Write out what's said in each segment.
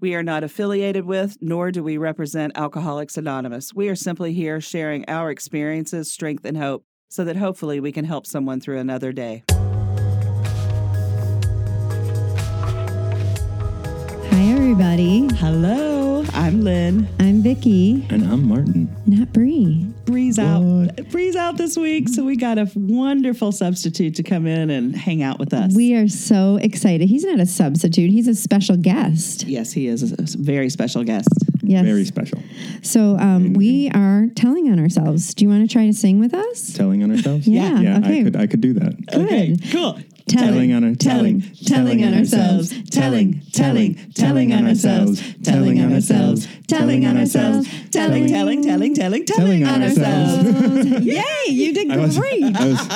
We are not affiliated with, nor do we represent Alcoholics Anonymous. We are simply here sharing our experiences, strength, and hope so that hopefully we can help someone through another day. Everybody. Hello, I'm Lynn. I'm Vicky, And I'm Martin. not Bree. Breeze out. What? Breeze out this week, so we got a wonderful substitute to come in and hang out with us. We are so excited. He's not a substitute, he's a special guest. yes, he is a a very special guest. Yes. Very special. So um, we are telling on ourselves. Do you want to try to sing with us? Telling on ourselves? Yeah, Yeah, okay. I could I could do that. Okay, cool. Telling on our- telling, telling on ourselves, telling, telling, telling on ourselves, telling on ourselves, telling on ourselves, Telling, telling, telling, telling, telling on ourselves. Yay, you did I great. I was,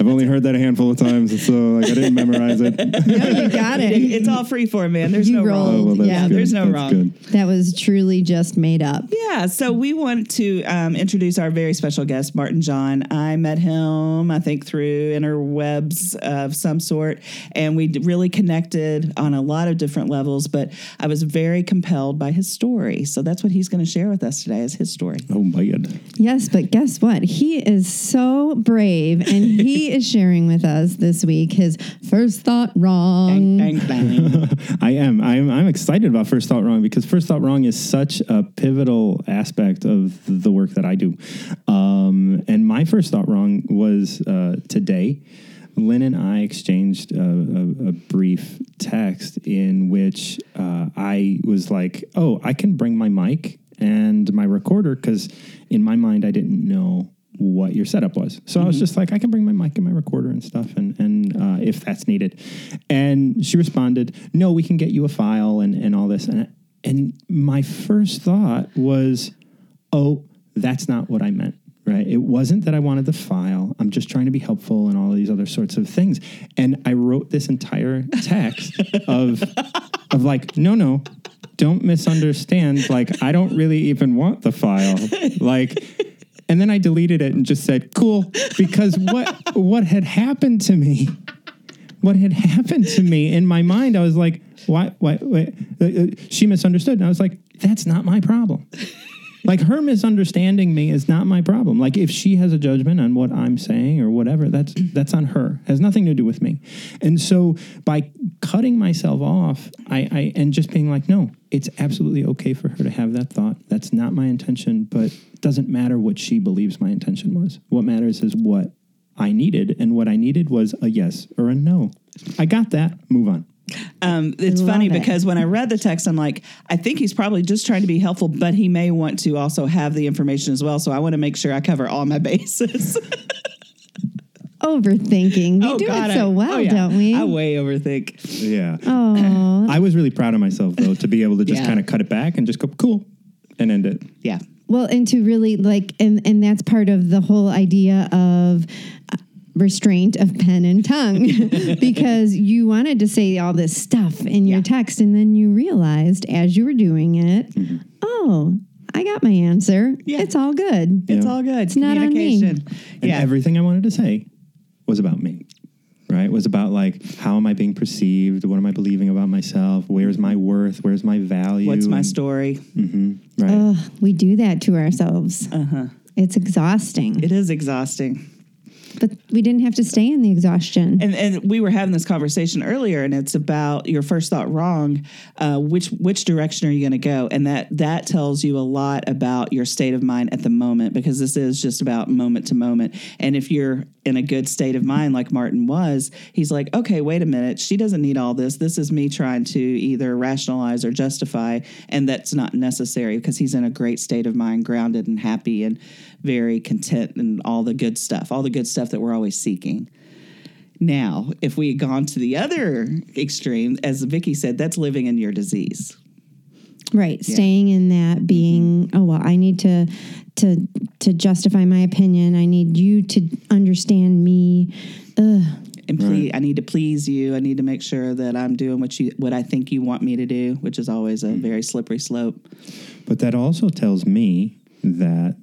I've only heard that a handful of times, so like I didn't memorize it. No, you got it. It's all free for man. There's no rolled. wrong. Oh, well, that's Yeah, there's no That's wrong. That was truly just made up. Yeah, so we want to um, introduce our very special guest, Martin John. I met him, I think, through interwebs of some sort, and we really connected on a lot of different levels. But I was very compelled by his story, so that's what he's going to share with us today is his story. Oh man. Yes, but guess what? He is so brave, and he is sharing with us this week his first thought wrong. Bang, bang. I am. I'm I'm excited about First Thought Wrong because First Thought Wrong is such a pivotal aspect of the work that I do. Um, and my first thought wrong was uh, today. Lynn and I exchanged a, a, a brief text in which uh, I was like, "Oh, I can bring my mic and my recorder because in my mind I didn't know what your setup was. So I was just like, I can bring my mic and my recorder and stuff, and and uh, if that's needed. And she responded, No, we can get you a file and and all this. And and my first thought was, Oh, that's not what I meant. Right. It wasn't that I wanted the file. I'm just trying to be helpful and all these other sorts of things. And I wrote this entire text of of like, no, no, don't misunderstand. Like, I don't really even want the file. Like, and then I deleted it and just said, cool, because what what had happened to me, what had happened to me in my mind, I was like, why, why, why? uh, uh, she misunderstood. And I was like, that's not my problem. Like her misunderstanding me is not my problem. Like if she has a judgment on what I'm saying or whatever, that's that's on her. Has nothing to do with me. And so by cutting myself off, I, I and just being like, no, it's absolutely okay for her to have that thought. That's not my intention, but it doesn't matter what she believes my intention was. What matters is what I needed, and what I needed was a yes or a no. I got that. Move on. Um, it's Love funny it. because when I read the text, I'm like, I think he's probably just trying to be helpful, but he may want to also have the information as well. So I want to make sure I cover all my bases. Overthinking. We Oh, do God, it so I- well, oh, yeah. don't we? I way overthink. Yeah. oh, I was really proud of myself though to be able to just Yeah. kind of cut it back and just go cool and end it. Yeah. well, and to really like, and and that's part of the whole idea of. Restraint of pen and tongue because you wanted to say all this stuff in your Yeah. text, and then you realized as you were doing it, Mm-hmm. oh, I got my answer. Yeah. It's all good. It's Yeah. all good. It's not on me. And Yeah. everything I wanted to say was about me. Right? It Was about like how am I being perceived? What am I believing about myself? Where's my worth? Where's my value? What's my And- story? Mhm. Right. Ugh, we do that to ourselves. Uh huh. It's exhausting, It is exhausting. But we didn't have to stay in the exhaustion. And and we were having this conversation earlier, and it's about your first thought wrong. Uh, which which direction are you going to go? And that that tells you a lot about your state of mind at the moment, because this is just about moment to moment. And if you're in a good state of mind, like Martin was, he's like, okay, wait a minute, she doesn't need all this. This is me trying to either rationalize or justify, and that's not necessary because he's in a great state of mind, grounded and happy, and very content, and all the good stuff, all the good stuff that we're always seeking. Now, if we had gone to the other extreme, as Vicky said, that's living in your disease. Right, staying in that mm-hmm. being, oh well, I need to to to justify my opinion. I need you to understand me. Ugh. And ple- I need to please you. I need to make sure that I'm doing what you what I think you want me to do, which is always a mm. very slippery slope. But that also tells me that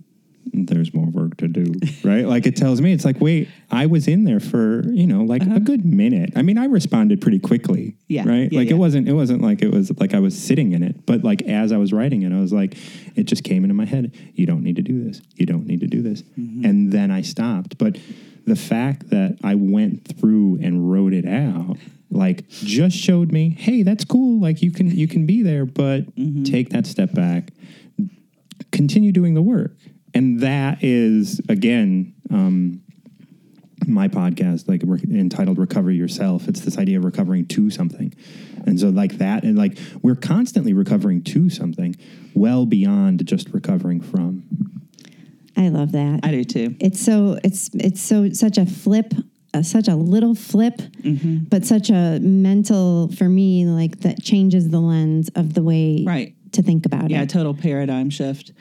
there's more work to do, right? Like it tells me, it's like, wait, I was in there for you know like a good minute. I mean, I responded pretty quickly, Yeah. right? Yeah, like yeah. it wasn't, it wasn't like it was like I was sitting in it, but like as I was writing it, I was like, it just came into my head. You don't need to do this. You don't need to do this, Mm-hmm. and then I stopped. But the fact that I went through and wrote it out like just showed me hey that's cool like you can you can be there but Mm-hmm. take that step back continue doing the work and that is again um, my podcast like re- entitled recover yourself it's this idea of recovering to something and so like that and like we're constantly recovering to something well beyond just recovering from I love that. I do too. it's so it's it's so such a flip uh, such a little flip Mm-hmm. but such a mental for me like that changes the lens of the way Right. to think about it. Yeah, total paradigm shift.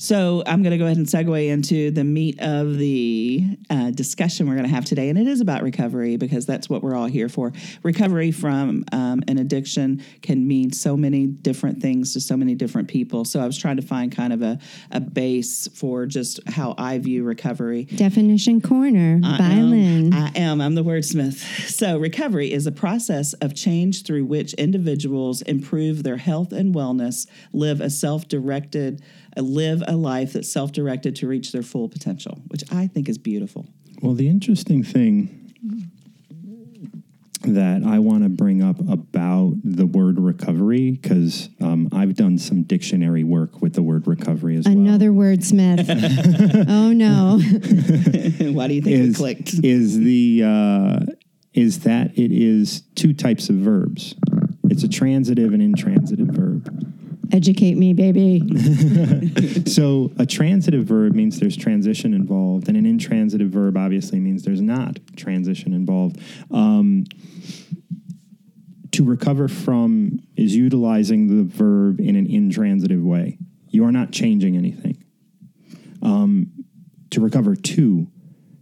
So I'm going to go ahead and segue into the meat of the uh, discussion we're going to have today, and it is about recovery because that's what we're all here for. Recovery from um, an addiction can mean so many different things to so many different people. So I was trying to find kind of a, a base for just how I view recovery. definition corner by am. Lynn. I am. I'm the wordsmith. So, recovery is a process of change through which individuals improve their health and wellness, live a self directed, live a life that's self directed to reach their full potential, which I think is beautiful. Well, the interesting thing that I want to bring up about the word recovery, because um, I've done some dictionary work with the word recovery as Another wordsmith. oh no. Why do you think well, we is, clicked? is the uh, is that it is two types of verbs. It's a transitive and intransitive verb. Educate me, baby. So a transitive verb means there's transition involved, and an intransitive verb obviously means there's not transition involved. Um, to recover from is utilizing the verb in an intransitive way. You are not changing anything. Um, to recover to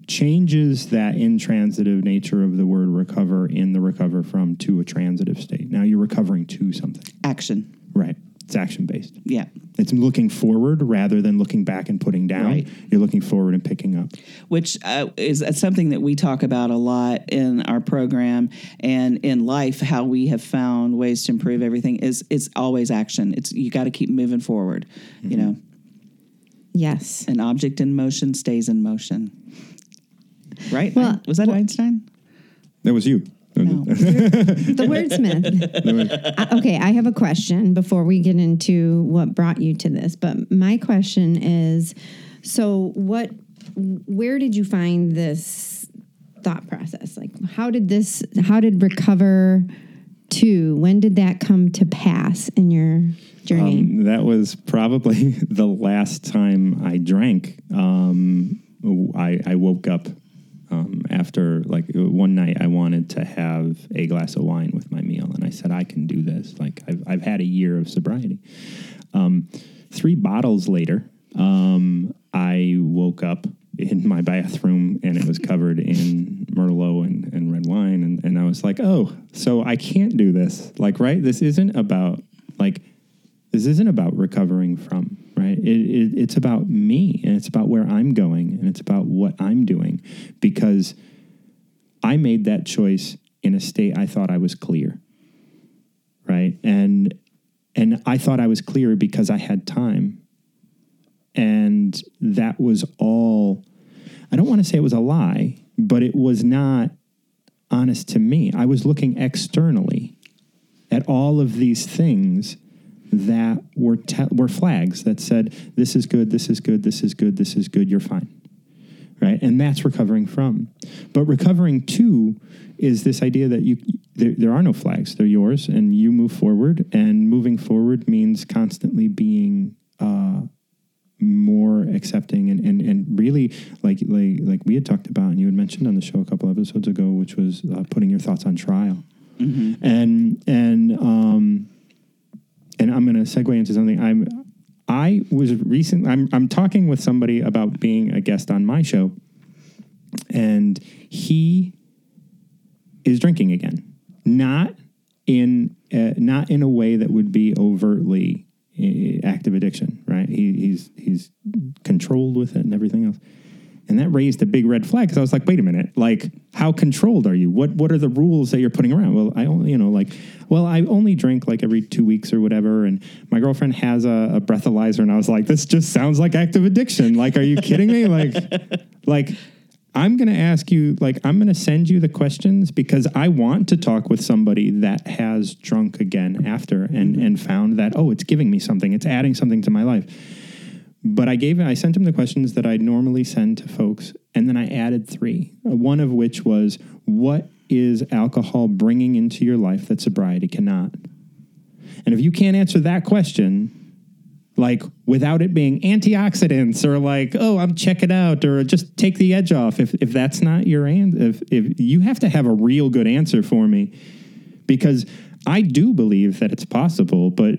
changes that intransitive nature of the word recover in the recover from to a transitive state. Now you're recovering to something. Action. Right. It's action based. Yeah. It's looking forward rather than looking back and putting down. Right. You're looking forward and picking up. which uh, is something that we talk about a lot in our program and in life. How we have found ways to improve everything is it's always action. It's you got to keep moving forward. You know, Yes. an object in motion stays in motion. Right? Well, was that well- Einstein? That was you. No. the wordsmith. I- okay, I have a question before we get into what brought you to this. But my question is so what where did you find this thought process? Like how did this how did recover to when did that come to pass in your journey? Um, that was probably the last time I drank. Um, I, I woke up um, after like one night. I wanted to have a glass of wine with my meal, and I said, "I can do this." Like I've I've had a year of sobriety. Um, three bottles later, um, I woke up in my bathroom and it was covered in Merlot and, and red wine. And, and I was like, oh, so I can't do this. Like, right? This isn't about, like, this isn't about recovering from, right? It, it, it's about me and it's about where I'm going and it's about what I'm doing because I made that choice in a state I thought I was clear, right? And and I thought I was clear because I had time and that was all i don't want to say it was a lie but it was not honest to me i was looking externally at all of these things that were te- were flags that said this is good this is good this is good this is good you're fine. Right? And that's recovering from. But recovering to is this idea that you there, there are no flags they're yours and you move forward and moving forward means constantly being uh, more accepting and, and, and really like, like like we had talked about and you had mentioned on the show a couple episodes ago which was uh, putting your thoughts on trial. And and um and going to segue into something I'm I was recent I'm I'm talking with somebody about being a guest on my show and he is drinking again not in uh, not in a way that would be overtly eh, active addiction, right? He, he's he's controlled with it and everything else. And that raised a big red flag because I was like, wait a minute, like how controlled are you? What what are the rules that you're putting around? Well, I only, you know, like, well, I only drink like every two weeks or whatever. And my girlfriend has a, a breathalyzer, and I was like, this just sounds like active addiction. Like, are you kidding me? Like, like I'm going to ask you, like, I'm going to send you the questions because I want to talk with somebody that has drunk again after and, mm-hmm. and found that, oh, it's giving me something, it's adding something to my life. But I gave, I sent him the questions that I normally send to folks, and then I added three. Uh, One of which was, what is alcohol bringing into your life that sobriety cannot? And if you can't answer that question, like without it being antioxidants or like oh i'm check it out or just take the edge off if, if that's not your answer if, if you have to have a real good answer for me because i do believe that it's possible but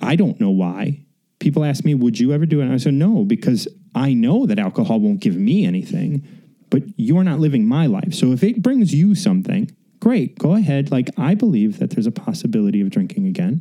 i don't know why people ask me would you ever do it? And i said no because i know that alcohol won't give me anything but you're not living my life. So if it brings you something great go ahead. Like i believe that there's a possibility of drinking again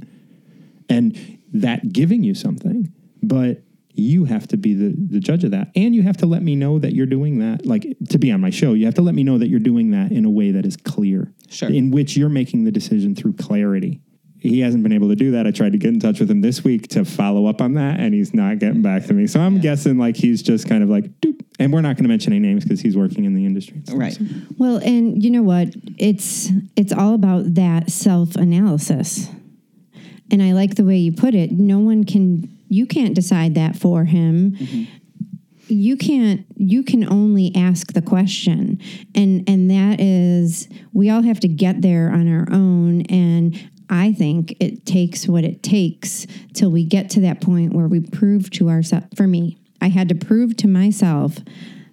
and that giving you something but you have to be the, the judge of that. And you have to let me know that you're doing that like to be on my show you have to let me know that you're doing that in a way that is clear Sure. in which you're making the decision through clarity he hasn't been able to do that i tried to get in touch with him this week to follow up on that and he's not getting back to me so i'm guessing like he's just kind of like doop and we're not going to mention any names because he's working in the industry. Right. Well, and you know what? It's it's all about that self-analysis. And I like the way you put it. No one can you can't decide that for him. Mm-hmm. You can't you can only ask the question. And and that is we all have to get there on our own and I think it takes what it takes till we get to that point where we prove to ourselves for me. I had to prove to myself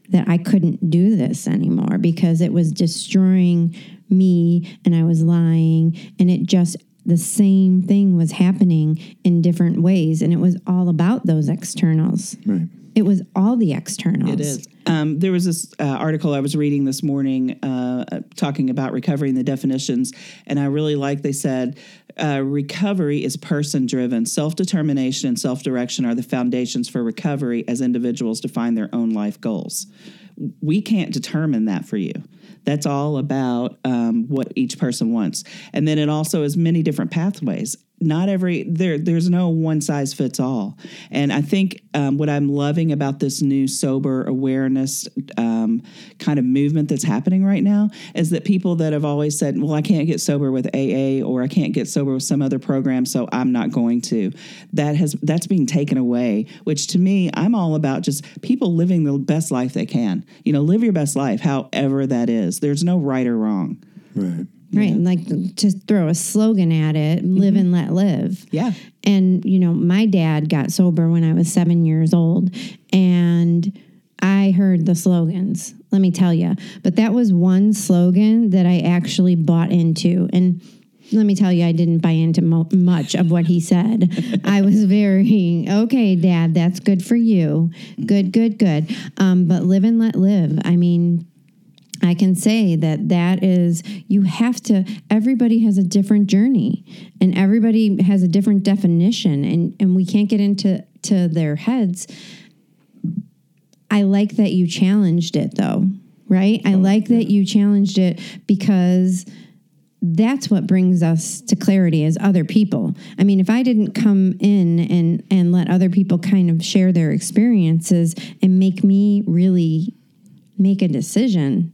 that I couldn't do this anymore because it was destroying me and I was lying and it just the same thing was happening in different ways and it was all about those externals. right It was all the externals. It is. Um, there was this uh, article I was reading this morning uh, talking about recovery and the definitions, and I really like they said uh, recovery is person driven. Self determination and self direction are the foundations for recovery as individuals define their own life goals. We can't determine that for you. That's all about um, what each person wants, and then it also has many different pathways not every there there's no one size fits all and i think um, what i'm loving about this new sober awareness um, kind of movement that's happening right now is that people that have always said well i can't get sober with aa or i can't get sober with some other program so i'm not going to that has that's being taken away which to me i'm all about just people living the best life they can. You know live your best life however that is. There's no right or wrong. Right Right. Like to throw a slogan at it, live and let live. yeah And, you know, my dad got sober when I was seven years old. And I heard the slogans, let me tell you. But that was one slogan that I actually bought into. And let me tell you, I didn't buy into mo- much of what he said. I was very, okay, dad, that's good for you. Good, good, good. Um, but live and let live. I mean, I can say that that is you have to everybody has a different journey and everybody has a different definition and and we can't get into to their heads. I like that you challenged it though, right? I oh, like that you challenged it because that's what brings us to clarity as other people. I mean, if I didn't come in and and let other people kind of share their experiences and make me really make a decision,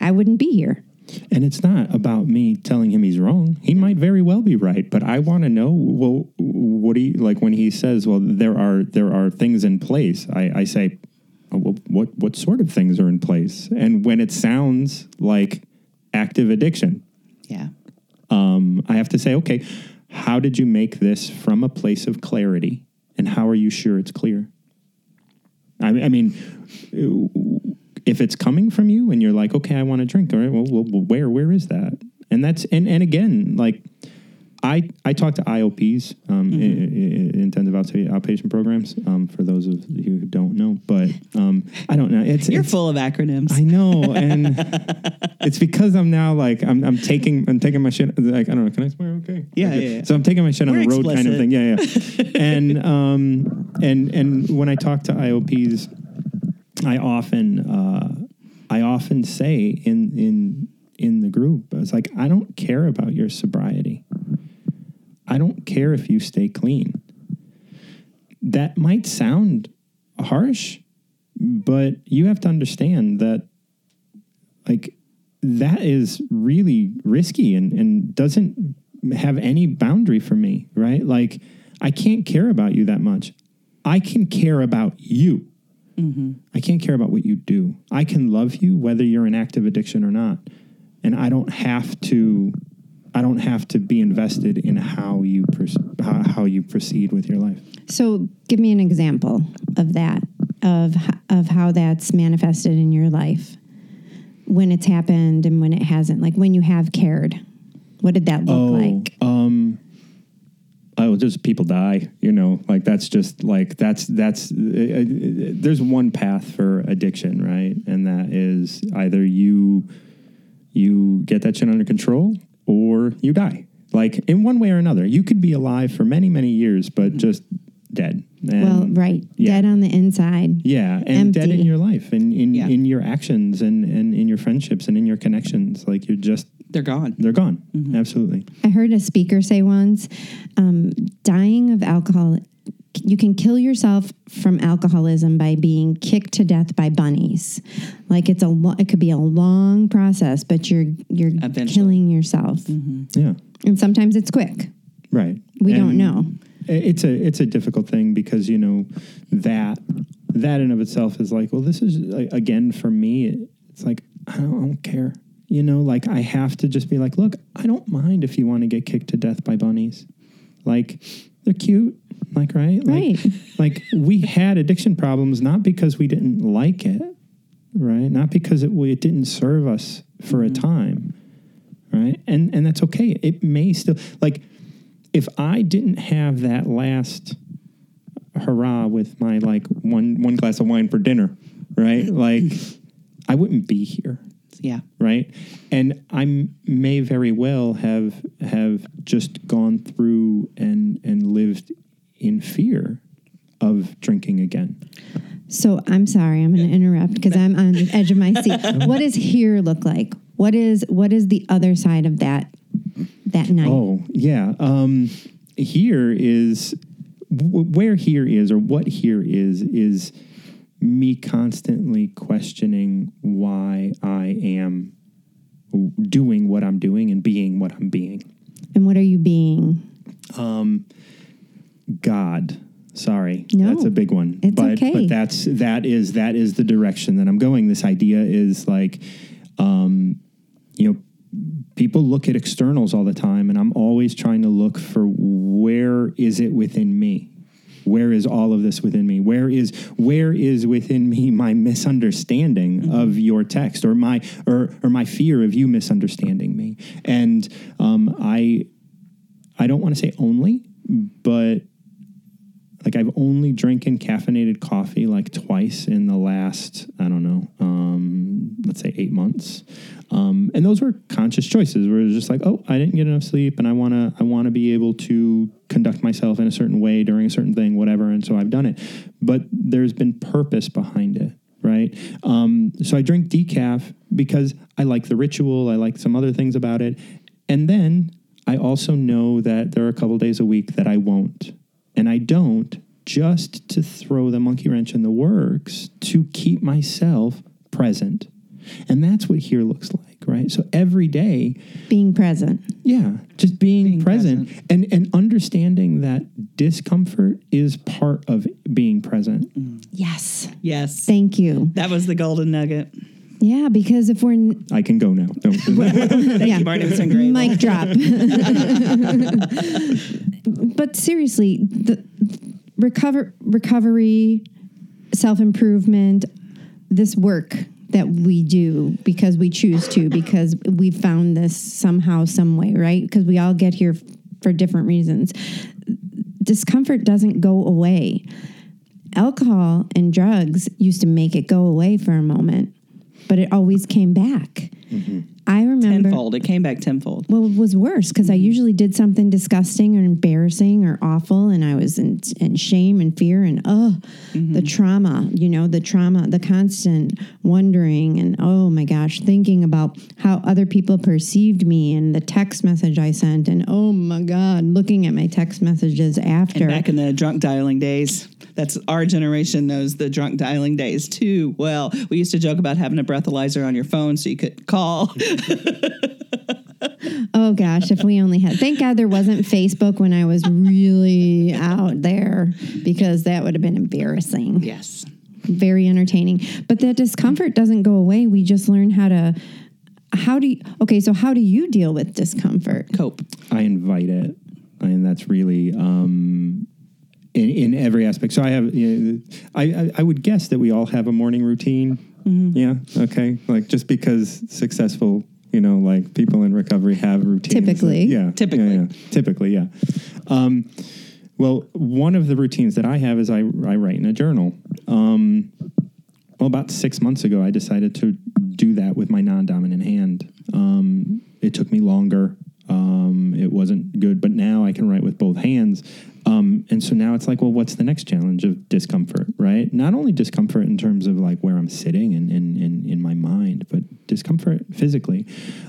I wouldn't be here. And it's not about me telling him he's wrong. He might very well be right, but I want to know. Well, what do you like when he says, "Well, there are there are things in place"? I, I say, oh, "Well, what what sort of things are in place?" And when it sounds like active addiction, yeah um, I have to say, "Okay, how did you make this from a place of clarity, and how are you sure it's clear?" I, I mean, if it's coming from you and you're like, okay, I want to drink, all right, well, well, where, where is that? And that's, and, and again, like I, I talk to IOPs, um, i- i- intensive outpa- outpatient programs, um, for those of you who don't know, but um, I don't know. It's, You're it's- full of acronyms. I know, and it's because I'm now like I'm, I'm taking I'm taking my shit like I don't know. Can I swear? Okay. Yeah, Okay. yeah, yeah. So I'm taking my shit on We're the road kind of thing. Yeah, yeah. and um and and when I talk to IOPs, I often uh, I often say in in in the group, I was like I don't care about your sobriety. I don't care if you stay clean. That might sound harsh, but you have to understand that like that is really risky and, and doesn't have any boundary for me, right? Like I can't care about you that much. I can care about you. I can't care about what you do. I can love you whether you're in active addiction or not. And I don't have to I don't have to be invested in how you how, how you proceed with your life. So, give me an example of that, of of how that's manifested in your life, when it's happened and when it hasn't. Like when you have cared, what did that look like? um, oh, just people die. You know, like that's just like that's that's. Uh, uh, there's one path for addiction, right? And that is either you you get that shit under control or you die. Like in one way or another, you could be alive for many many years, but just dead. And well, right, yeah. dead on the inside. Yeah, and dead in your life, and in, Yeah. in your actions, and, and in your friendships, and in your connections. Like you're just They're gone. they're gone. Absolutely. I heard a speaker say once, um, dying of alcohol. You can kill yourself from alcoholism by being kicked to death by bunnies. Like it's a lo- it could be a long process, but you're you're Eventually. killing yourself. Yeah. And sometimes it's quick. Right. We don't know. It's a it's a difficult thing because you know that that in of itself is like well this is like, again for me it's like I don't, I don't care. You know like I have to just be like look I don't mind if you want to get kicked to death by bunnies. Like they're cute like right? Like, Right. like we had addiction problems not because we didn't like it right? Not because it, it didn't serve us for a mm-hmm. time right? And and that's okay. It may still like if i didn't have that last hurrah with my like one one glass of wine for dinner right like i wouldn't be here Yeah. right and I may very well have have just gone through and and lived in fear of drinking again So I'm sorry, I'm going to interrupt because I'm on the edge of my seat. what does here look like? What is what is the other side of that that night? Oh, yeah. Um, here is w- where here is, or what here is, is me constantly questioning why I am doing what I'm doing and being what I'm being. And what are you being? God. Sorry, No, that's a big one. it's but, okay. But that's that is that is the direction that I'm going. This idea is like, um, you know, people look at externals all the time, and I'm always trying to look for where is it within me. Where is all of this within me? Where is where is within me my misunderstanding Mm-hmm. of your text, or my or or my fear of you misunderstanding me? And um, I I don't want to say only, but like I've only drinking caffeinated coffee like twice in the last I don't know, um, let's say eight months, um, and those were conscious choices. Where it was just like, oh, I didn't get enough sleep, and I wanna I wanna be able to conduct myself in a certain way during a certain thing, whatever, and so I've done it. But there's been purpose behind it. Right. Um, so I drink decaf because I like the ritual. I like some other things about it. And then I also know that there are a couple days a week that I won't. And I don't just to throw the monkey wrench in the works to keep myself present. And that's what here looks like, right? So every day, Being present. yeah, just being, Being present, and and understanding that discomfort is part of being present. Mm. Yes. Yes. Thank you. that was the golden nugget. Yeah, because if we're n- I can go now. Don't- Thank yeah. you, Barney. It was great. mic drop. but seriously, the recover recovery, self improvement, this work that we do because we choose to because we found this somehow some way right because we all get here for different reasons. Discomfort doesn't go away. Alcohol and drugs used to make it go away for a moment, but it always came back. Mm-hmm. I remember Tenfold. It came back tenfold. well, it was worse because I mm-hmm. usually did something disgusting or embarrassing or awful, and I was in, in shame and fear and oh, the mm-hmm. trauma, you know, the trauma, the constant wondering and oh my gosh, thinking about how other people perceived me and the text message I sent, and oh my God, looking at my text messages after. And back in the drunk dialing days, that's our generation knows the drunk dialing days too well. We used to joke about having a breathalyzer on your phone so you could call. Oh gosh, if we only had. Thank God there wasn't Facebook when I was really out there because that would have been embarrassing. yes. Very entertaining. But that discomfort doesn't go away. We just learn how to how do you Okay, so how do you deal with discomfort? Cope. I invite it, and that's really um, in, in every aspect. So I have, you know, I, I I would guess that we all have a morning routine. Yeah. Okay. Like just because successful, you know, like people in recovery have routines. Typically. Yeah. Typically. Yeah, yeah. Typically. Yeah. Um, well, one of the routines that I have is I I write in a journal. Um, well, about six months ago, I decided to do that with my non-dominant hand. Um, it took me longer. Um, it wasn't good, but now I can write with both hands. Um, and so now it's like, well, what's the next challenge of discomfort, right? Not only discomfort in terms of like where I'm sitting and in, in, my mind, but discomfort physically.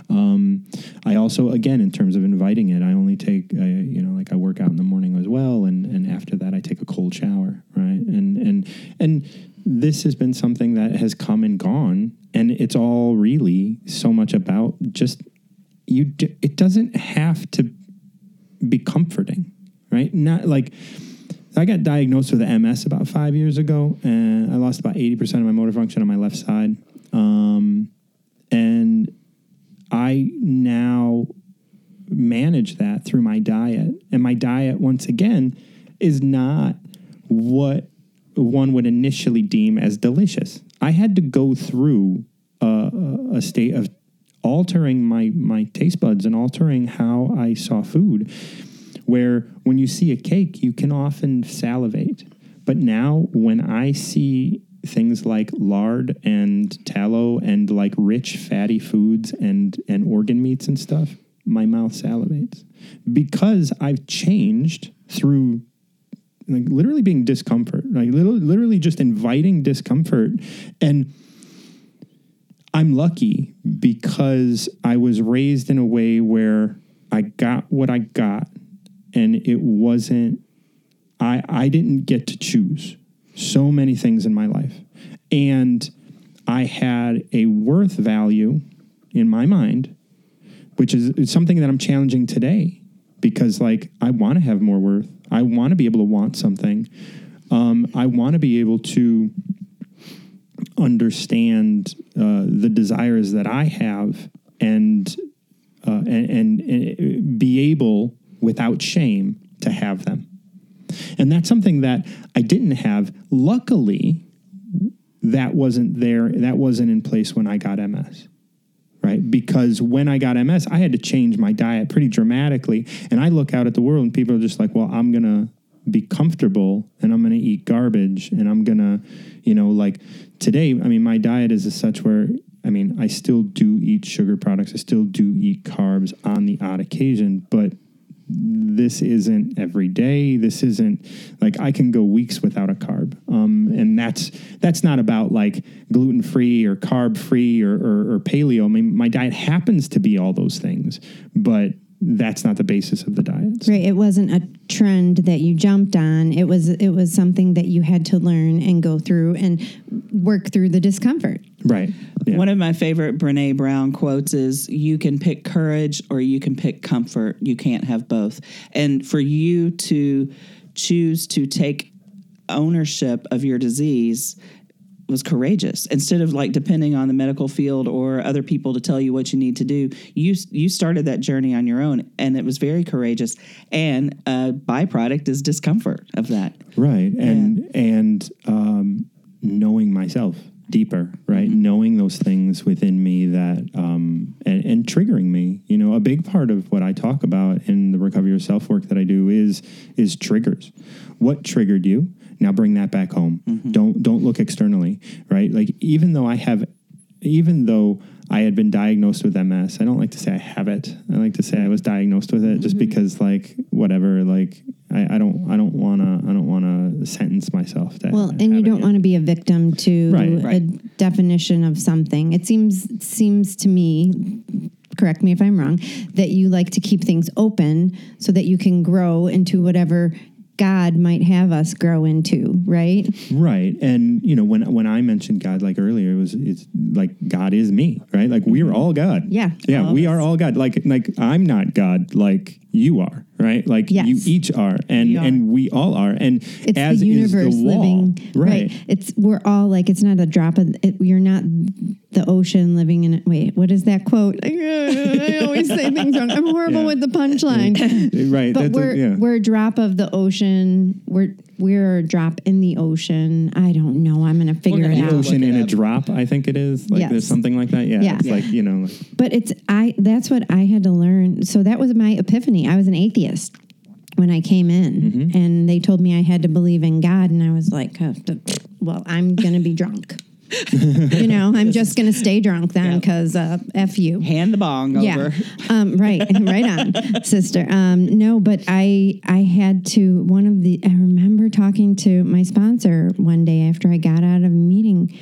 Um, I also, again, in terms of inviting it, I only take, uh, you know, like I work out in the morning as well, and and after that I take a cold shower, right? And and and this has been something that has come and gone, and it's all really so much about just you. It doesn't have to be comforting, right? Not like. I got diagnosed with MS about five years ago, and I lost about eighty percent of my motor function on my left side. Um, and I now manage that through my diet. And my diet, once again, is not what one would initially deem as delicious. I had to go through a, a- state of altering my, my taste buds and altering how I saw food, where when you see a cake, you can often salivate. But now, when I see things like lard and tallow and like rich fatty foods and and organ meats and stuff my mouth salivates. Because i've changed through like literally being discomfort like literally, literally just inviting discomfort. And i'm lucky because i was raised in a way where i got what i got and it wasn't i i didn't get to choose so many things in my life. And I had a worth value in my mind, which is something that I'm challenging today because, like, I want to have more worth. I want to be able to want something. Um, I want to be able to understand uh, the desires that I have and, uh, and, and and be able, without shame, to have them. And that's something that I didn't have. Luckily, that wasn't there. That wasn't in place when I got MS. Right? Because when I got MS, I had to change my diet pretty dramatically. And I look out at the world and people are just like, well, I'm going to be comfortable and I'm going to eat garbage and I'm going to, you know, like today, I mean, my diet is such where, I mean, I still do eat sugar products. I still do eat carbs on the odd occasion, but this isn't every day. This isn't like I can go weeks without a carb, um, and that's that's not about like gluten free or carb free or, or, or paleo. I mean, my diet happens to be all those things, but that's not the basis of the diets. Right. It wasn't a trend that you jumped on. It was it was something that you had to learn and go through and work through the discomfort. Right. Yeah. One of my favorite Brene Brown quotes is You can pick courage or you can pick comfort. You can't have both. And for you to choose to take ownership of your disease was courageous instead of like depending on the medical field or other people to tell you what you need to do you you started that journey on your own and it was very courageous and a byproduct is discomfort of that Right. And and um, knowing myself. deeper, right? Knowing those things within me that um, and, and triggering me. You know, a big part of what I talk about in the recovery of self work that I do is is triggers. What triggered you? Now bring that back home. Mm-hmm. Don't don't look externally, right? Like even though I have, even though I had been diagnosed with MS. I don't like to say I have it. I like to say I was diagnosed with it, just mm-hmm. because like whatever. Like I, I don't I don't wanna I don't wanna sentence myself. To Well, and you don't want to be a victim to Right, a definition of something. It seems seems to me, correct me if I'm wrong, that you like to keep things open so that you can grow into whatever God might have us grow into, right? Right. And you know, when when I mentioned God like earlier, it was it's like God is me, right? Like we're all God. Yeah. Yeah, we are all God. Like like I'm not God like you are, right? Like Yes. you each are and We are. and we all are. And It's as the universe is the wall. living right. It's we're all like it's not a drop of it, you're not the ocean living in it. Wait, what is that quote? I always say things wrong. I'm horrible Yeah. with the punchline. Right. But that's we're yeah. we're a drop of the ocean. We're we're a drop in the ocean. I don't know. I'm gonna figure gonna it out. to ocean in a drop, I think it is. Like Yes. there's something like that. Yeah. Yeah. It's Yeah. like, you know, But it's I. That's what I had to learn. So that was my epiphany. I was an atheist when I came in, Mm-hmm. and they told me I had to believe in God, and I was like, uh, "Well, I'm gonna be drunk." You know, I'm just gonna stay drunk then because uh, f you. Hand the bong Yeah. over. Um, right. Right on, sister. Um, no, but I I had to one of the I remember talking to my sponsor one day after I got out of a meeting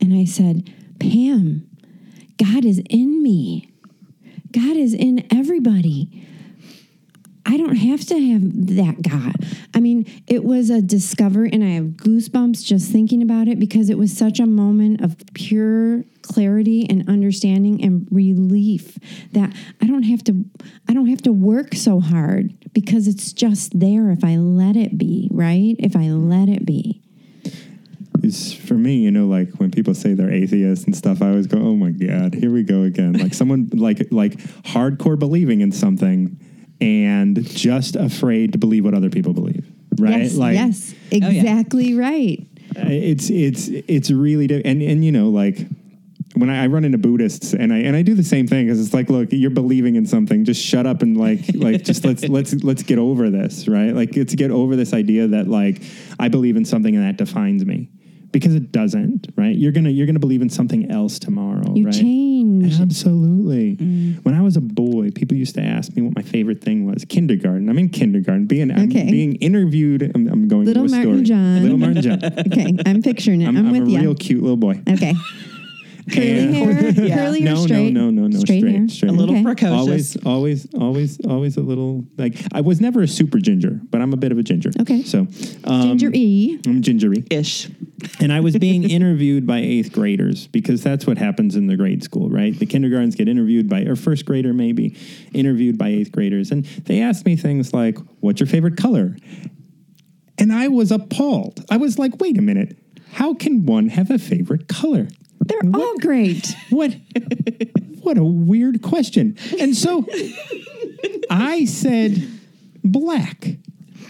and I said, Pam, God is in me. God is in everybody. I don't have to have that God. I mean, it was a discovery, and I have goosebumps just thinking about it because it was such a moment of pure clarity and understanding and relief that I don't have to I don't have to work so hard because it's just there if I let it be, right? If I let it be. it's for me, you know, like when people say they're atheists and stuff, I always go, "Oh my god, here we go again!" Like someone like like hardcore believing in something and just afraid to believe what other people believe, right? Yes, like yes, oh, yeah. exactly right. Uh, it's it's it's really di- and and you know like when I, I run into Buddhists and I and I do the same thing because it's like look you're believing in something just shut up and like like just let's let's let's get over this right like let's get over this idea that like I believe in something and that defines me because it doesn't right you're gonna you're gonna believe in something else tomorrow You right change. Absolutely. Mm. When I was a boy, people used to ask me what my favorite thing was. Kindergarten. I'm in kindergarten. Being I'm being interviewed. I'm, I'm going Little to a Martin story. John. Little Martin John. Okay, I'm picturing it. I'm, I'm, I'm with a you. real cute little boy. Okay. Curly hair, Yeah. curly or No, no, straight? no, no, no, Straight, straight, hair. straight. A little Okay. precocious. Always, always, always, always a little like I was never a super ginger, but I'm a bit of a ginger. Okay. So um, Ginger E. I'm gingery. Ish. And I was being interviewed by eighth graders because that's what happens in the grade school, right? The kindergartens get interviewed by, or first grader maybe, interviewed by eighth graders. And they asked me things like, What's your favorite color? And I was appalled. I was like, Wait a minute. How can one have a favorite color? They're all great. What? what a weird question. And so I said black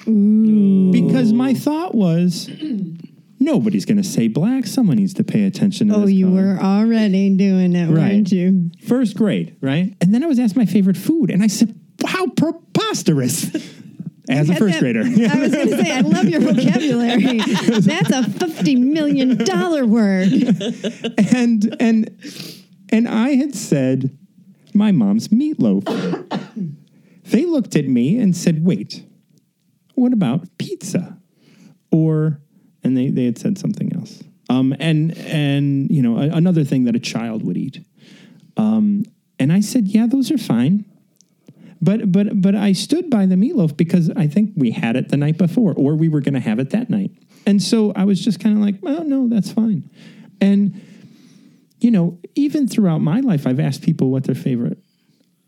because my thought was nobody's going to say black. Someone needs to pay attention to Oh, you color. were already doing it, Right. weren't you? First grade, right? And then I was asked my favorite food, and I said, "How preposterous!" As a first that- grader, I was going to say, I love your vocabulary. That's a $50 million word. and and and I had said my mom's meatloaf. they looked at me and said, "Wait, what about pizza?" Or and they they had said something else. Um, and and you know a, another thing that a child would eat. Um, and I said, "Yeah, those are fine." But but but I stood by the meatloaf because I think we had it the night before, or we were going to have it that night. And so I was just kind of like, "Oh no, that's fine." And you know, even throughout my life, I've asked people what their favorite,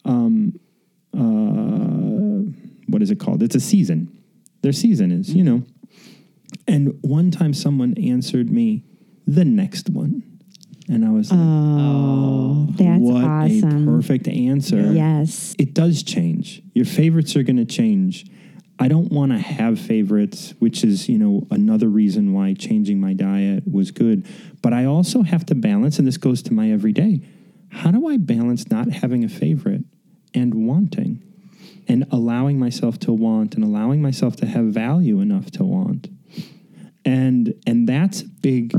um, uh, what is it called? It's a season. Their season is, you know. And one time, someone answered me, "The next one," and I was like, Oh, oh that's "What a perfect answer!" Yes. it does change. Your favorites are going to change. I don't want to have favorites, which is, you know, another reason why changing my diet was good. But I also have to balance, and this goes to my everyday. How do I balance not having a favorite and wanting and allowing myself to want and allowing myself to have value enough to want? And and that's big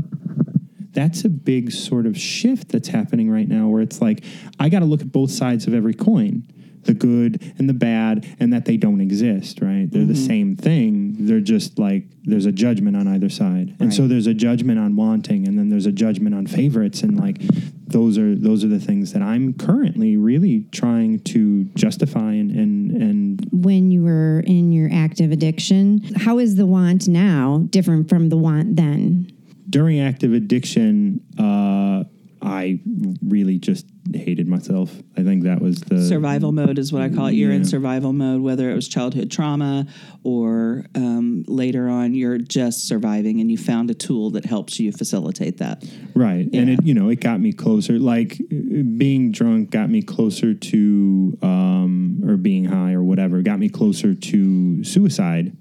that's a big sort of shift that's happening right now where it's like I got to look at both sides of every coin the good and the bad and that they don't exist right? They're the mm-hmm. same thing. They're just like there's a judgment on either side. And so there's a judgment on wanting and then there's a judgment on favorites and like those are those are the things that i'm currently really trying to justify and and, and When you were in your active addiction, how is the want now different from the want then? During active addiction uh i really just hated myself i think that was the survival mode is what I call it. You're in survival mode, whether it was childhood trauma or um, later on, you're just surviving and you found a tool that helps you facilitate that. Right. And it, you know, it got me closer. Like being drunk got me closer to, um, or being high or whatever, got me closer to suicide,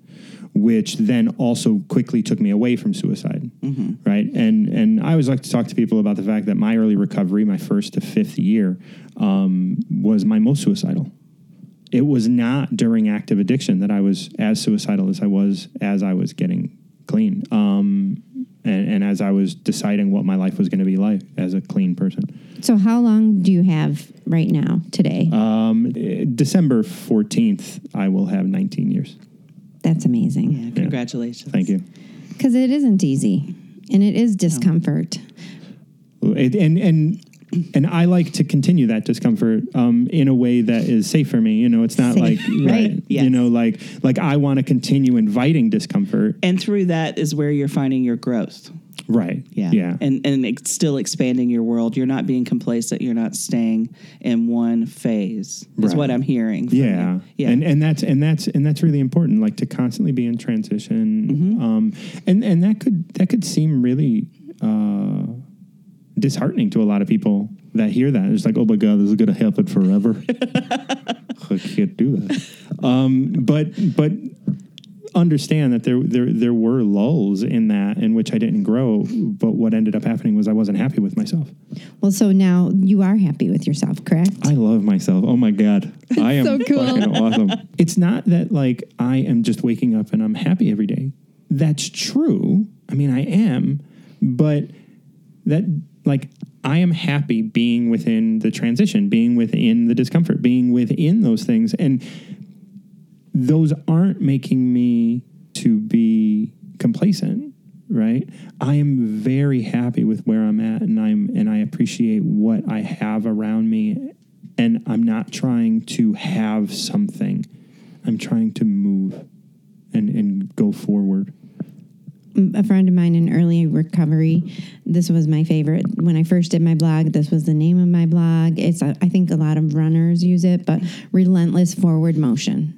which then also quickly took me away from suicide. Right. And, and I always like to talk to people about the fact that my early recovery, my first to fifth year, um, was my most suicidal. It was not during active addiction that I was as suicidal as I was as I was getting clean. Um, and, and as I was deciding what my life was going to be like as a clean person. So, how long do you have right now today? Um, December 14th, I will have 19 years. That's amazing. Yeah, congratulations. Thank you. Because it isn't easy and it is discomfort. It- and and and I like to continue that discomfort um, in a way that is safe for me. You know, it's not Safe, like right. Yes. You know, like like I want to continue inviting discomfort. And through that is where you're finding your growth. Right. Yeah. Yeah. And and it's still expanding your world. You're not being complacent. You're not staying in one phase. Is Right. what I'm hearing. from yeah. you. Yeah. And and that's and that's and that's really important. Like to constantly be in transition. Mm-hmm. Um, and and that could that could seem really uh, disheartening to a lot of people that hear that. It's like, oh my god, this is going to happen forever. I can't do that. Um, but but understand that there there there were lulls in that in which I didn't grow. But what ended up happening was I wasn't happy with myself. Well, so now you are happy with yourself, correct? I love myself. Oh my god, I am So cool. fucking awesome. It's not that like I am just waking up and I'm happy every day. That's true. I mean, I am, but that like I am happy being within the transition, being within the discomfort, being within those things, and those aren't making me to be complacent right? I am very happy with where i'm at and i'm and i appreciate what i have around me and i'm not trying to have something. I'm trying to move and and go forward a friend of mine in early recovery. This was my favorite. When i first did my blog this was the name of my blog. It's a, i think a lot of runners use it but relentless forward motion.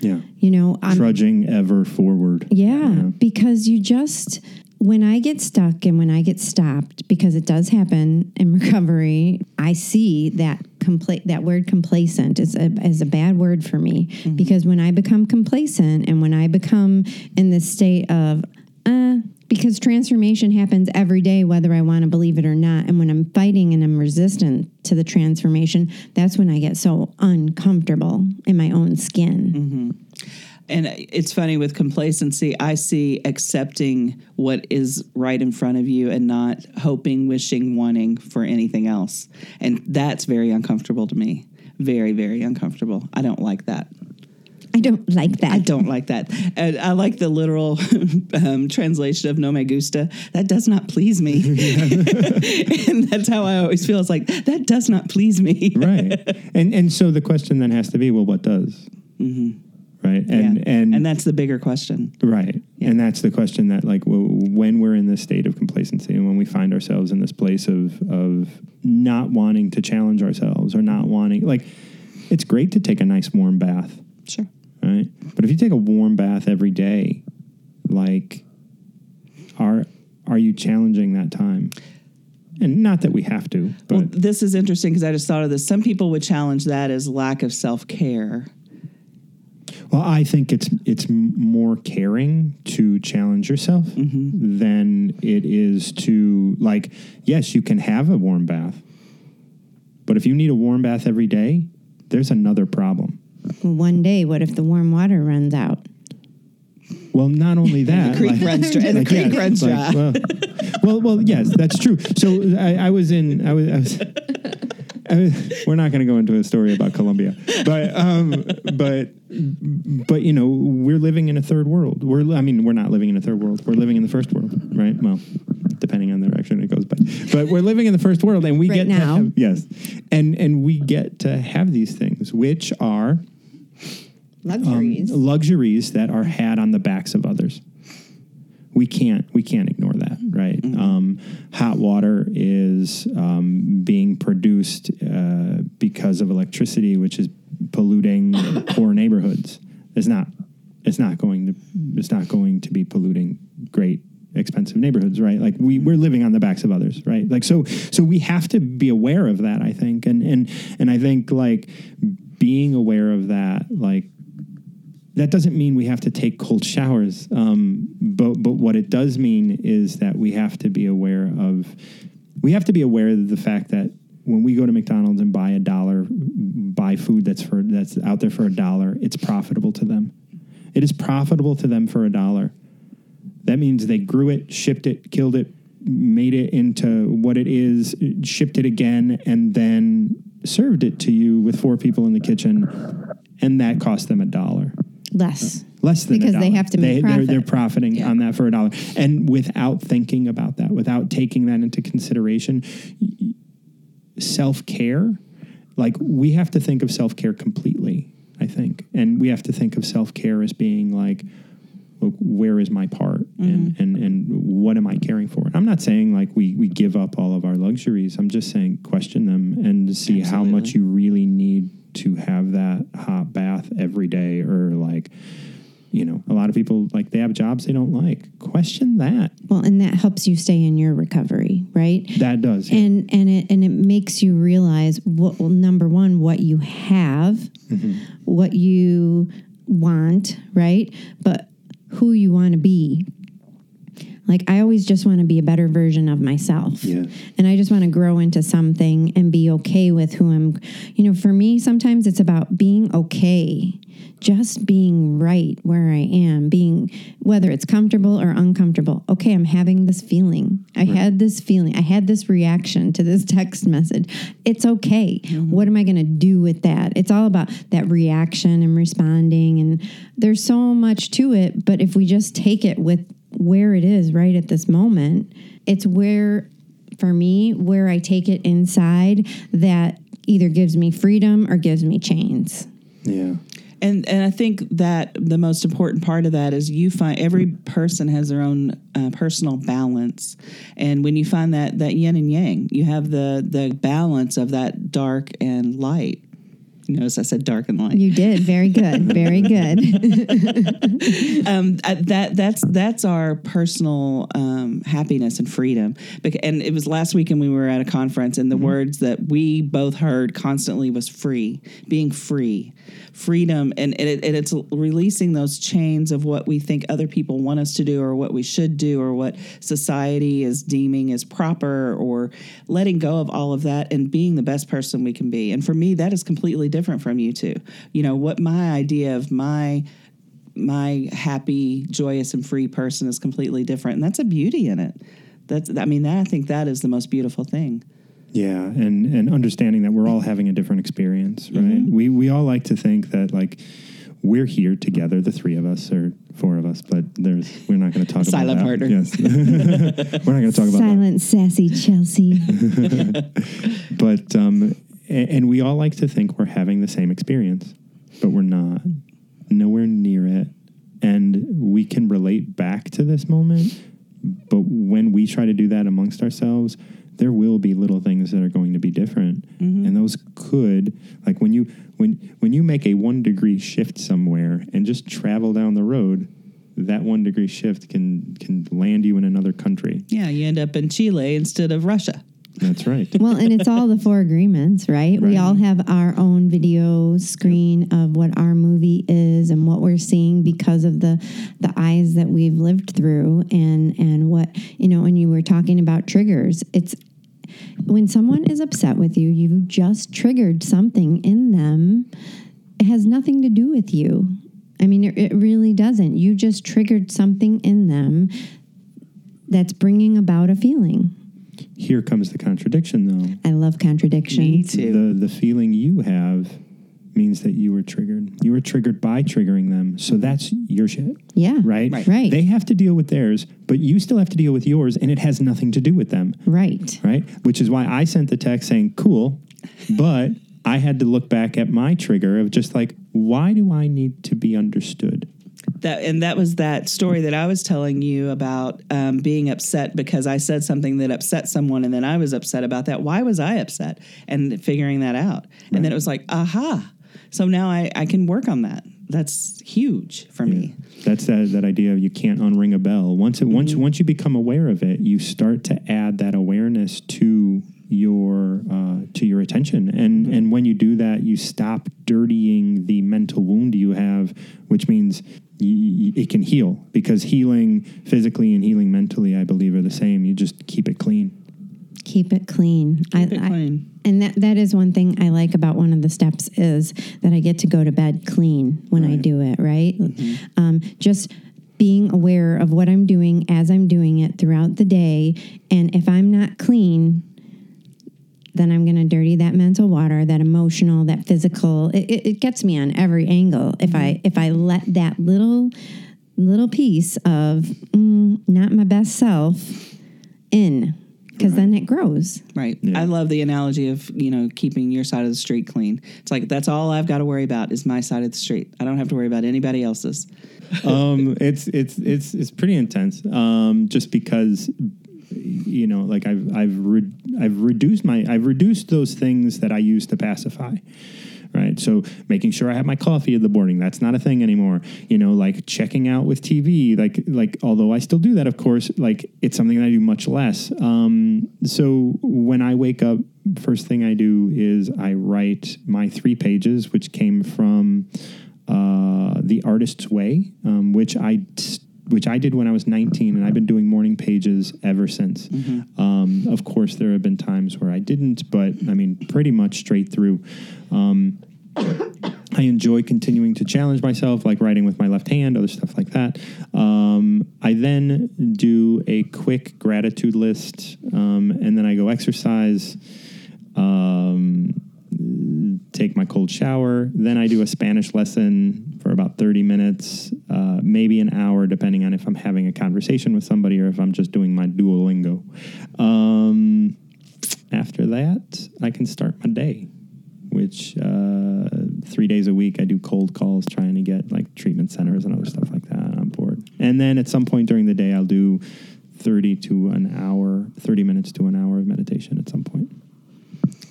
Yeah. You know i'm trudging ever forward. Yeah, because you just when I get stuck and when I get stopped, because it does happen in recovery, I see that compla- that word complacent is a, is a bad word for me. Mm-hmm. Because when I become complacent and when I become in this state of uh because transformation happens every day whether I want to believe it or not and when I'm fighting and I'm resistant to the transformation that's when I get so uncomfortable in my own skin. And it's funny with complacency, I see accepting what is right in front of you and not hoping, wishing, wanting for anything else. And that's very uncomfortable to me. Very, very uncomfortable. I don't like that. I don't like that. I don't like that. And I like the literal um, translation of no me gusta. That does not please me. and that's how I always feel. It's like, that does not please me. right and and so the question then has to be well what does right and Yeah. and and that's the bigger question. Right. And that's the question that, like, w- when we're in this state of complacency and when we find ourselves in this place of, of not wanting to challenge ourselves or not wanting, like, it's great to take a nice warm bath, Sure. Right? But if you take a warm bath every day, like, are, are you challenging that time? And not that we have to, but Well, this is interesting because I just thought of this. Some people would challenge that as lack of self care. Well, I think it's it's more caring to challenge yourself mm-hmm. than it is to like. Yes, you can have a warm bath, but if you need a warm bath every day, there's another problem. Well, one day, what if the warm water runs out? Well, not only that, creek like- runs dry. And the like, creek yeah, runs like, dry. well, well, well, yes, that's true. So I, I was in. I was. I was I was- we're not going to go into a story about Colombia, but um, but but you know we're living in a third world. We're I mean we're not living in a third world. We're living in the first world, right? Well, depending on the direction it goes, but but we're living in the first world, and we Right get now. to have, yes, and and we get to have these things, which are Luxuries. luxuries that are had on the backs of others. We can't we can't ignore that, right? Um, hot water is um, being produced uh, because of electricity, which is polluting poor neighborhoods. It's not it's not going to it's not going to be polluting great expensive neighborhoods right like we we're living on the backs of others right like so so we have to be aware of that i think and and and i think like being aware of that like that doesn't mean we have to take cold showers. Um, but but what it does mean is that we have to be aware of we have to be aware of the fact that when we go to McDonald's and buy a dollar, buy food that's for that's out there for a dollar, it's profitable to them. It is profitable to them for a dollar. That means they grew it, shipped it, killed it, made it into what it is, shipped it again, and then served it to you with four people in the kitchen, and that cost them a dollar Less. less than Because they have to make they, They're, they're profiting Yeah. on that for a dollar, and without thinking about that, without taking that into consideration, self care, like we have to think of self care completely. I think, and we have to think of self care as being like, look, where is my part, and, Mm-hmm. and and what am I caring for? And I'm not saying like we we give up all of our luxuries. I'm just saying question them and see how much you really need to have that hot bath every day, or like you know, a lot of people like they have jobs they don't like. Question that. Well, and that helps you stay in your recovery, right? That does. yeah. and and it and it makes you realize what well, number one what you have Mm-hmm. what you want right but who you want to be like i always just want to be a better version of myself. Yeah. and i just want to grow into something and be okay with who i'm you know for me sometimes it's about being okay. Just being right where i am being whether it's comfortable or uncomfortable. Okay i'm having this feeling. I had this feeling. I had this reaction to this text message. It's okay. Mm-hmm. What am i going to do with that? It's all about that reaction and responding and there's so much to it but if we just take it with where it is right at this moment it's where for me where i take it inside that either gives me freedom or gives me chains yeah. And and I think that the most important part of that is you find every person has their own uh, personal balance, and when you find that that yin and yang, you have the the balance of that dark and light. You notice I said dark and light. you did very good very good um, uh, that that's that's our personal um, happiness and freedom. And it was last weekend we were at a conference, and the words that we both heard constantly was free, being free, freedom, and, and, it, and it's releasing those chains of what we think other people want us to do, or what we should do, or what society is deeming as proper, or letting go of all of that and being the best person we can be. And for me, that is completely different from you two. You know what my idea of my my happy, joyous, and free person is completely different, and that's a beauty in it. That's, I mean, that, I think that is the most beautiful thing. Yeah, and and understanding that we're all having a different experience, right? Mm-hmm. We we all like to think that like we're here together, the three of us or four of us, but there's we're not going to talk Silent about partner. Yes, we're not going to talk about that. silent sassy chelsea But um, and, we all like to think we're having the same experience, but we're not. Nowhere near it, and we can relate back to this moment. But when we try to do that amongst ourselves, there will be little things that are going to be different, mm-hmm. and those could like when you when when you make a one degree shift somewhere and just travel down the road. That one degree shift can can land you in another country. Yeah, you end up in Chile instead of Russia. That's right. Well, and it's all the four agreements, right? We all have our own video screen of what our movie is and what we're seeing because of the the eyes that we've lived through and and what you know. And you were talking about triggers. It's when someone is upset with you, you just triggered something in them. It has nothing to do with you. I mean, it, it really doesn't. You just triggered something in them that's bringing about a feeling. Here comes the contradiction, though. I love contradictions. Me too. The the feeling you have means that you were triggered. You were triggered by triggering them. So that's your shit. Yeah. Right? Right. Right. They have to deal with theirs, but you still have to deal with yours, and it has nothing to do with them. Right. Right? Which is why I sent the text saying, cool, but I had to look back at my trigger of just like, why do I need to be understood? That and that was that story that I was telling you about um, being upset because I said something that upset someone, and then I was upset about that. Why was I upset? And figuring that out, and then it was like, aha! So now I, I can work on that. That's huge for me. That's that, that idea of you can't unring a bell. Once it once Mm-hmm. once you become aware of it, you start to add that awareness to your uh, to your attention, and Mm-hmm. and when you do that, you stop dirtying the mental wound you have, which means y- y- it can heal because healing physically and healing mentally, I believe, are the same. You just keep it clean. Keep it clean. Keep I, it I- and that, that is one thing I like about one of the steps is that I get to go to bed clean when I do it, right? Mm-hmm. Um, just being aware of what I'm doing as I'm doing it throughout the day. And if I'm not clean, then I'm going to dirty that mental water, that emotional, that physical. It, it, it gets me on every angle if I if I let that little little piece of mm, not my best self in, because then it grows. Right. Yeah. I love the analogy of, you know, keeping your side of the street clean. It's like that's all I've got to worry about is my side of the street. I don't have to worry about anybody else's. um, it's it's it's it's pretty intense. Um, just because you know, like I've I've re- I've reduced my I've reduced those things that I use to pacify. Right, so making sure I have my coffee in the morning, that's not a thing anymore. You know, like checking out with TV, like like although I still do that, of course, like it's something that I do much less. Um, so when I wake up, first thing I do is I write my three pages, which came from uh, the Artist's Way, um, which I which I did when I was 19, and I've been doing morning pages ever since. Um, of course, there have been times where I didn't, but I mean, pretty much straight through. Um, I enjoy continuing to challenge myself, like writing with my left hand, other stuff like that. Um, I then do a quick gratitude list, um, and then I go exercise. Um, take my cold shower. Then I do a Spanish lesson for about 30 minutes, uh, maybe an hour, depending on if I'm having a conversation with somebody or if I'm just doing my Duolingo. Um, after that, I can start my day, which uh, three days a week I do cold calls trying to get like treatment centers and other stuff like that on board. And then at some point during the day, I'll do 30 to an hour, 30 minutes to an hour of meditation at some point.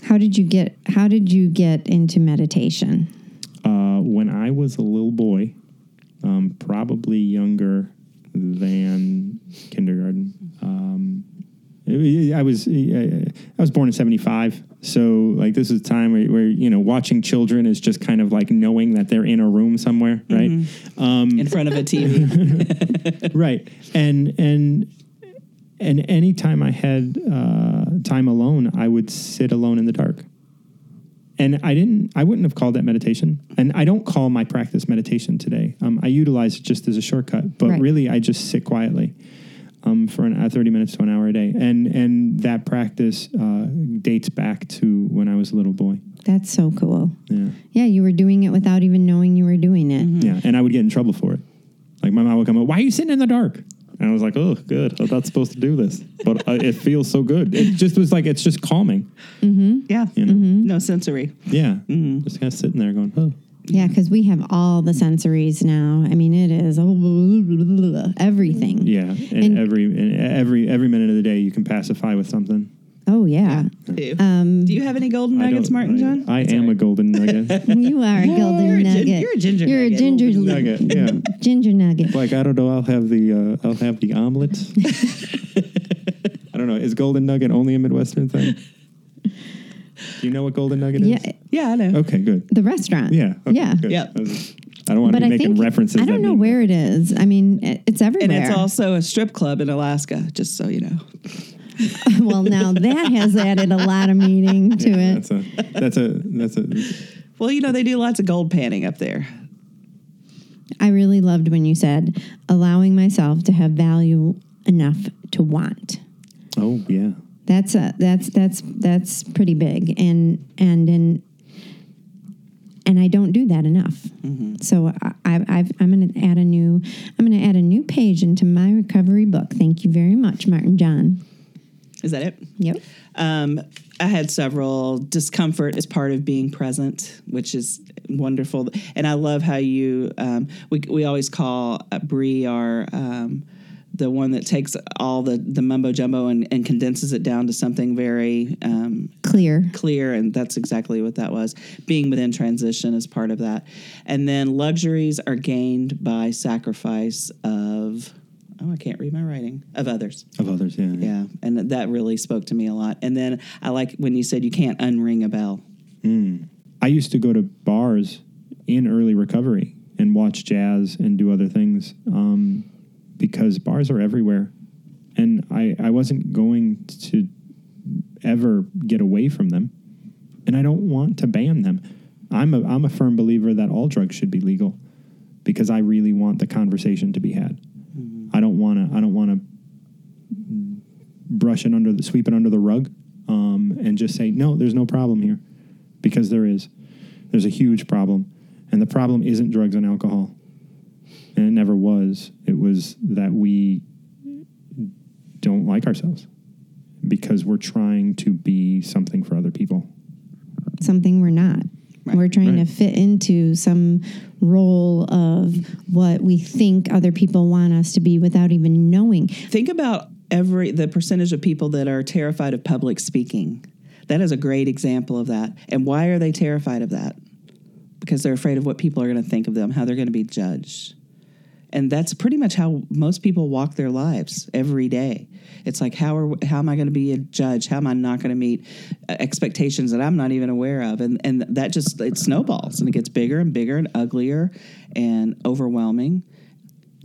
How did you get how did you get into meditation? When I was a little boy, um, probably younger than kindergarten. Um, I was I was born in '75, so like this is a time where, where you know watching children is just kind of like knowing that they're in a room somewhere, right? Um, in front of a TV. right and and and anytime i had uh, time alone i would sit alone in the dark and i didn't i wouldn't have called that meditation and i don't call my practice meditation today um, i utilize it just as a shortcut but Right. really i just sit quietly um, for an, uh, 30 minutes to an hour a day and and that practice uh, dates back to when i was a little boy That's so cool. yeah Yeah, you were doing it without even knowing you were doing it. Yeah, and I would get in trouble for it. Like my mom would come up, "Why are you sitting in the dark?" And I was like, "Oh, good. I'm not supposed to do this, but uh, it feels so good." It just was like it's just calming, yeah. you know. No sensory. Yeah, just kind of sitting there going, "Oh." Yeah, because we have all the sensories now. I mean, it is everything. Yeah, and, And- every and every every minute of the day you can pacify with something. Oh yeah, Too. Um, Do you have any golden nuggets, Martin I, John? I am a golden nugget. you are a golden You're a gin- nugget. you're a ginger You're a nugget. ginger nugget. Yeah, ginger nugget. like I don't know. I'll have the uh, I'll have the omelet. I don't know. Is Golden Nugget only a Midwestern thing? Do you know what Golden Nugget Yeah, is? Yeah, I know. Okay, good. the restaurant. Yeah. Okay, yeah. Good. Yep. I, don't want to But be I making think references. I don't know mean- where it is. I mean, it, it's everywhere. And everywhere. it's also a strip club in Alaska, just so you know. well, now that has added a lot of meaning to Yeah, it. That's a. That's a. That's a. Well, you know, they do lots of gold panning up there. I really loved when you said allowing myself to have value enough to want. Oh yeah. That's a that's that's that's pretty big, and and in and I don't do that enough. Mm-hmm. So I, I've, I've, I'm going to add a new I'm going to add a new page into my recovery book. Thank you very much, Martin John. Is that it? Yep. Um, I had several discomfort as part of being present, which is wonderful. And I love how you um, we we always call uh, Bree our um, the one that takes all the the mumbo jumbo and, and condenses it down to something very um, Clear. clear and that's exactly what that was being within transition is part of that and then luxuries are gained by sacrifice of oh i can't read my writing of others Of others, yeah. yeah and that really spoke to me a lot and then i like when you said you can't unring a bell I used to go to bars in early recovery and watch jazz and do other things um, because bars are everywhere. And I, I wasn't going to ever get away from them. And I don't want to ban them. I'm a, I'm a firm believer that all drugs should be legal because I really want the conversation to be had. I don't want to I don't want to brush it under the sweep it under the rug um, and just say no there's no problem here because there is. There's a huge problem and the problem isn't drugs and alcohol. And it never was. It was that we don't like ourselves because we're trying to be something for other people. Something we're not. Right. We're trying Right. to fit into some role of what we think other people want us to be without even knowing. think about every the percentage of people that are terrified of public speaking that is a great example of that and why are they terrified of that because they're afraid of what people are going to think of them how they're going to be judged and that's pretty much how most people walk their lives every day it's like how are how am i going to be a judge how am i not going to meet uh, expectations that i'm not even aware of and and that just it snowballs and it gets bigger and bigger and uglier and overwhelming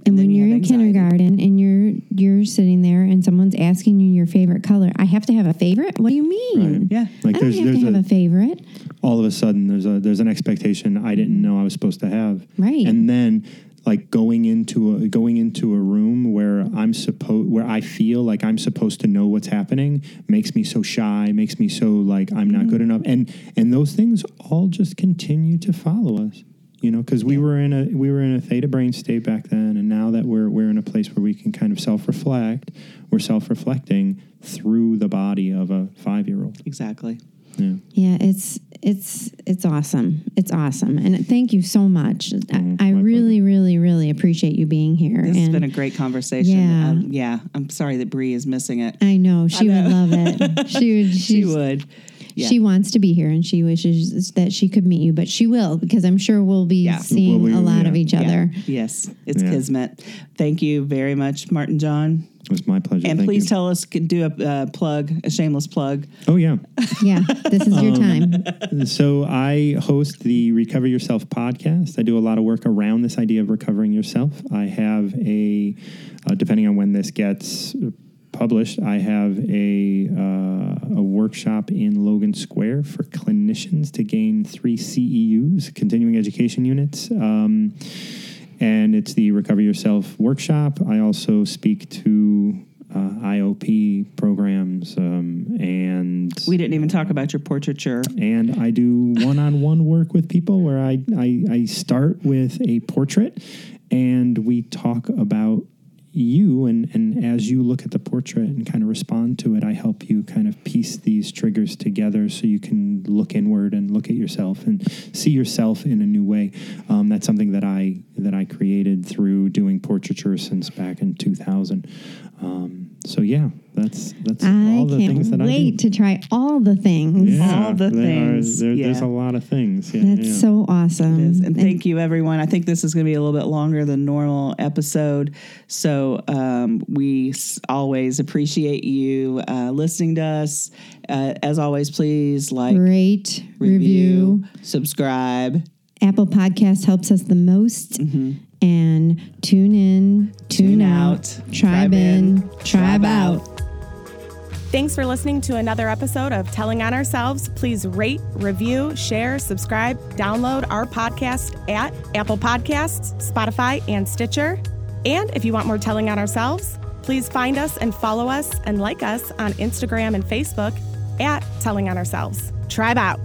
And, then when you you're have in kindergarten and you're you're sitting there and someone's asking you your favorite color, I have to have a favorite. What do you mean? yeah like I don't there's have there's to have a, a favorite. all of a sudden there's a there's an expectation I didn't know I was supposed to have. Right. And then like going into a going into a room where I'm supposed where I feel like I'm supposed to know what's happening makes me so shy, makes me so like I'm not good mm-hmm. enough. And and those things all just continue to follow us. You know, because we were in a we were in a theta brain state back then, and now that we're we're in a place where we can kind of self reflect, we're self reflecting through the body of a five year old. exactly Yeah. Yeah, it's it's it's awesome. It's awesome, and thank you so much. I, I Mm, my really, really, really appreciate you being here. This has been a great conversation. Yeah. Um, yeah. I'm sorry that Bree is missing it. I know she would love it. She would. She would. Yeah. She wants to be here, and she wishes that she could meet you, but she will because I'm sure we'll be Yeah. seeing Well, we- a lot yeah. of each Yeah. other. Yes, it's Yeah. kismet. Thank you very much, Martin John. It was my pleasure. And Thank please you. tell us, do a uh, plug, a shameless plug. Oh yeah. Yeah, this is Um, your time. so I host the Recover Yourself podcast. I do a lot of work around this idea of recovering yourself. I have a, uh, depending on when this gets published, I have a uh, a workshop in Logan Square for clinicians to gain three CEUs, continuing education units. Um, and it's the Recover Yourself workshop. I also speak to uh, IOP programs um, and We didn't even talk about your portraiture. and I do one-on-one work with people where I, I I start with a portrait and we talk about you and and as you look at the portrait and kind of respond to it I help you kind of piece these triggers together so you can look inward and look at yourself and see yourself in a new way. Um, that's something that I that I created through doing portraiture since back in 2000 um, so yeah that's that's I all the things can't that wait I do. to try all the things. Yeah, All the there are- things, there- There's a lot of things. Yeah, That's yeah. so awesome. is. And thank you, everyone. I think this is going to be a little bit longer than normal episode. So um, we s- always appreciate you uh, listening to us. Uh, as always, please like, Rate, review, review. subscribe. Apple Podcast helps us the most. And tune in, tune, Tune out, out, tribe, tribe in, in, tribe, out. Thanks for listening to another episode of Telling on Ourselves. Please rate, review, share, subscribe, download our podcast at Apple Podcasts, Spotify, and Stitcher. And if you want more Telling on Ourselves, please find us and follow us and like us on Instagram and Facebook at Telling on Ourselves. Tribe out.